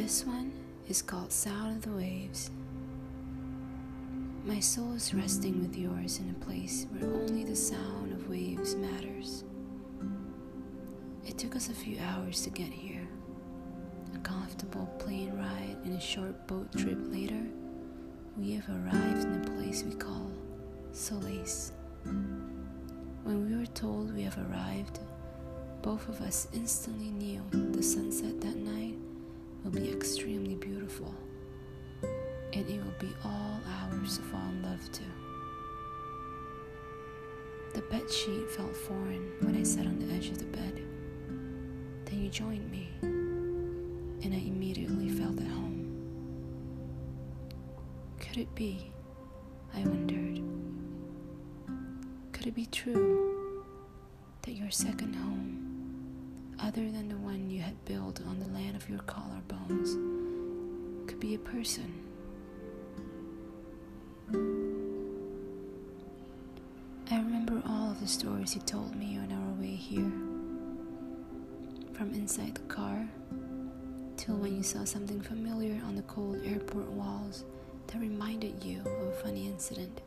This one is called Sound of the Waves. My soul is resting with yours in a place where only the sound of waves matters. It took us a few hours to get here. A comfortable plane ride and a short boat trip later, we have arrived in a place we call Solace. When we were told we have arrived, both of us instantly knew the sunset that night extremely beautiful, and it will be all ours to fall in love to. The bed sheet felt foreign when I sat on the edge of the bed. Then you joined me, and I immediately felt at home. Could it be? I wondered. Could it be true that your second home, other than the one you had built on the land of your collarbones, could be a person? I remember all of the stories you told me on our way here. From inside the car till when you saw something familiar on the cold airport walls that reminded you of a funny incident.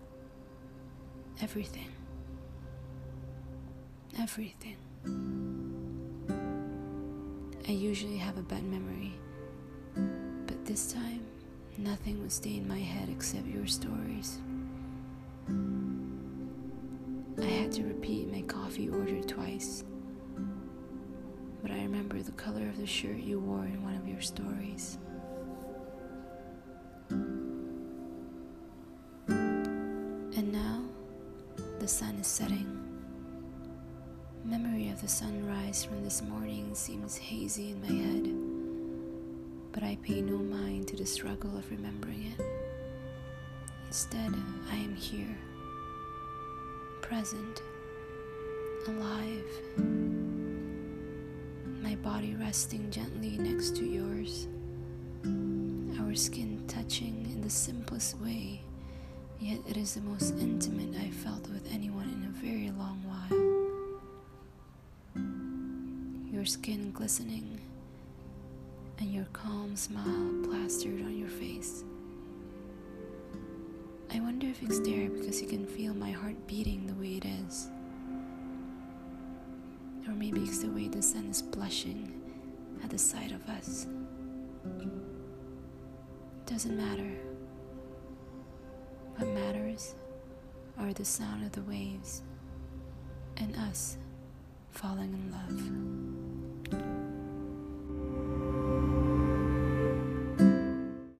Everything. Everything. I usually have a bad memory, but this time nothing would stay in my head except your stories. I had to repeat my coffee order twice, but I remember the color of the shirt you wore in one of your stories. And now the sun is setting. Memory of the sunrise from this morning seems hazy in my head, but I pay no mind to the struggle of remembering it. Instead, I am here, present, alive, my body resting gently next to yours, our skin touching in the simplest way, yet it is the most intimate I've felt with anyone in a very long while your skin glistening, and your calm smile plastered on your face. I wonder if it's there because you can feel my heart beating the way it is. Or maybe it's the way the sun is blushing at the sight of us. Doesn't matter. What matters are the sound of the waves and us falling in love.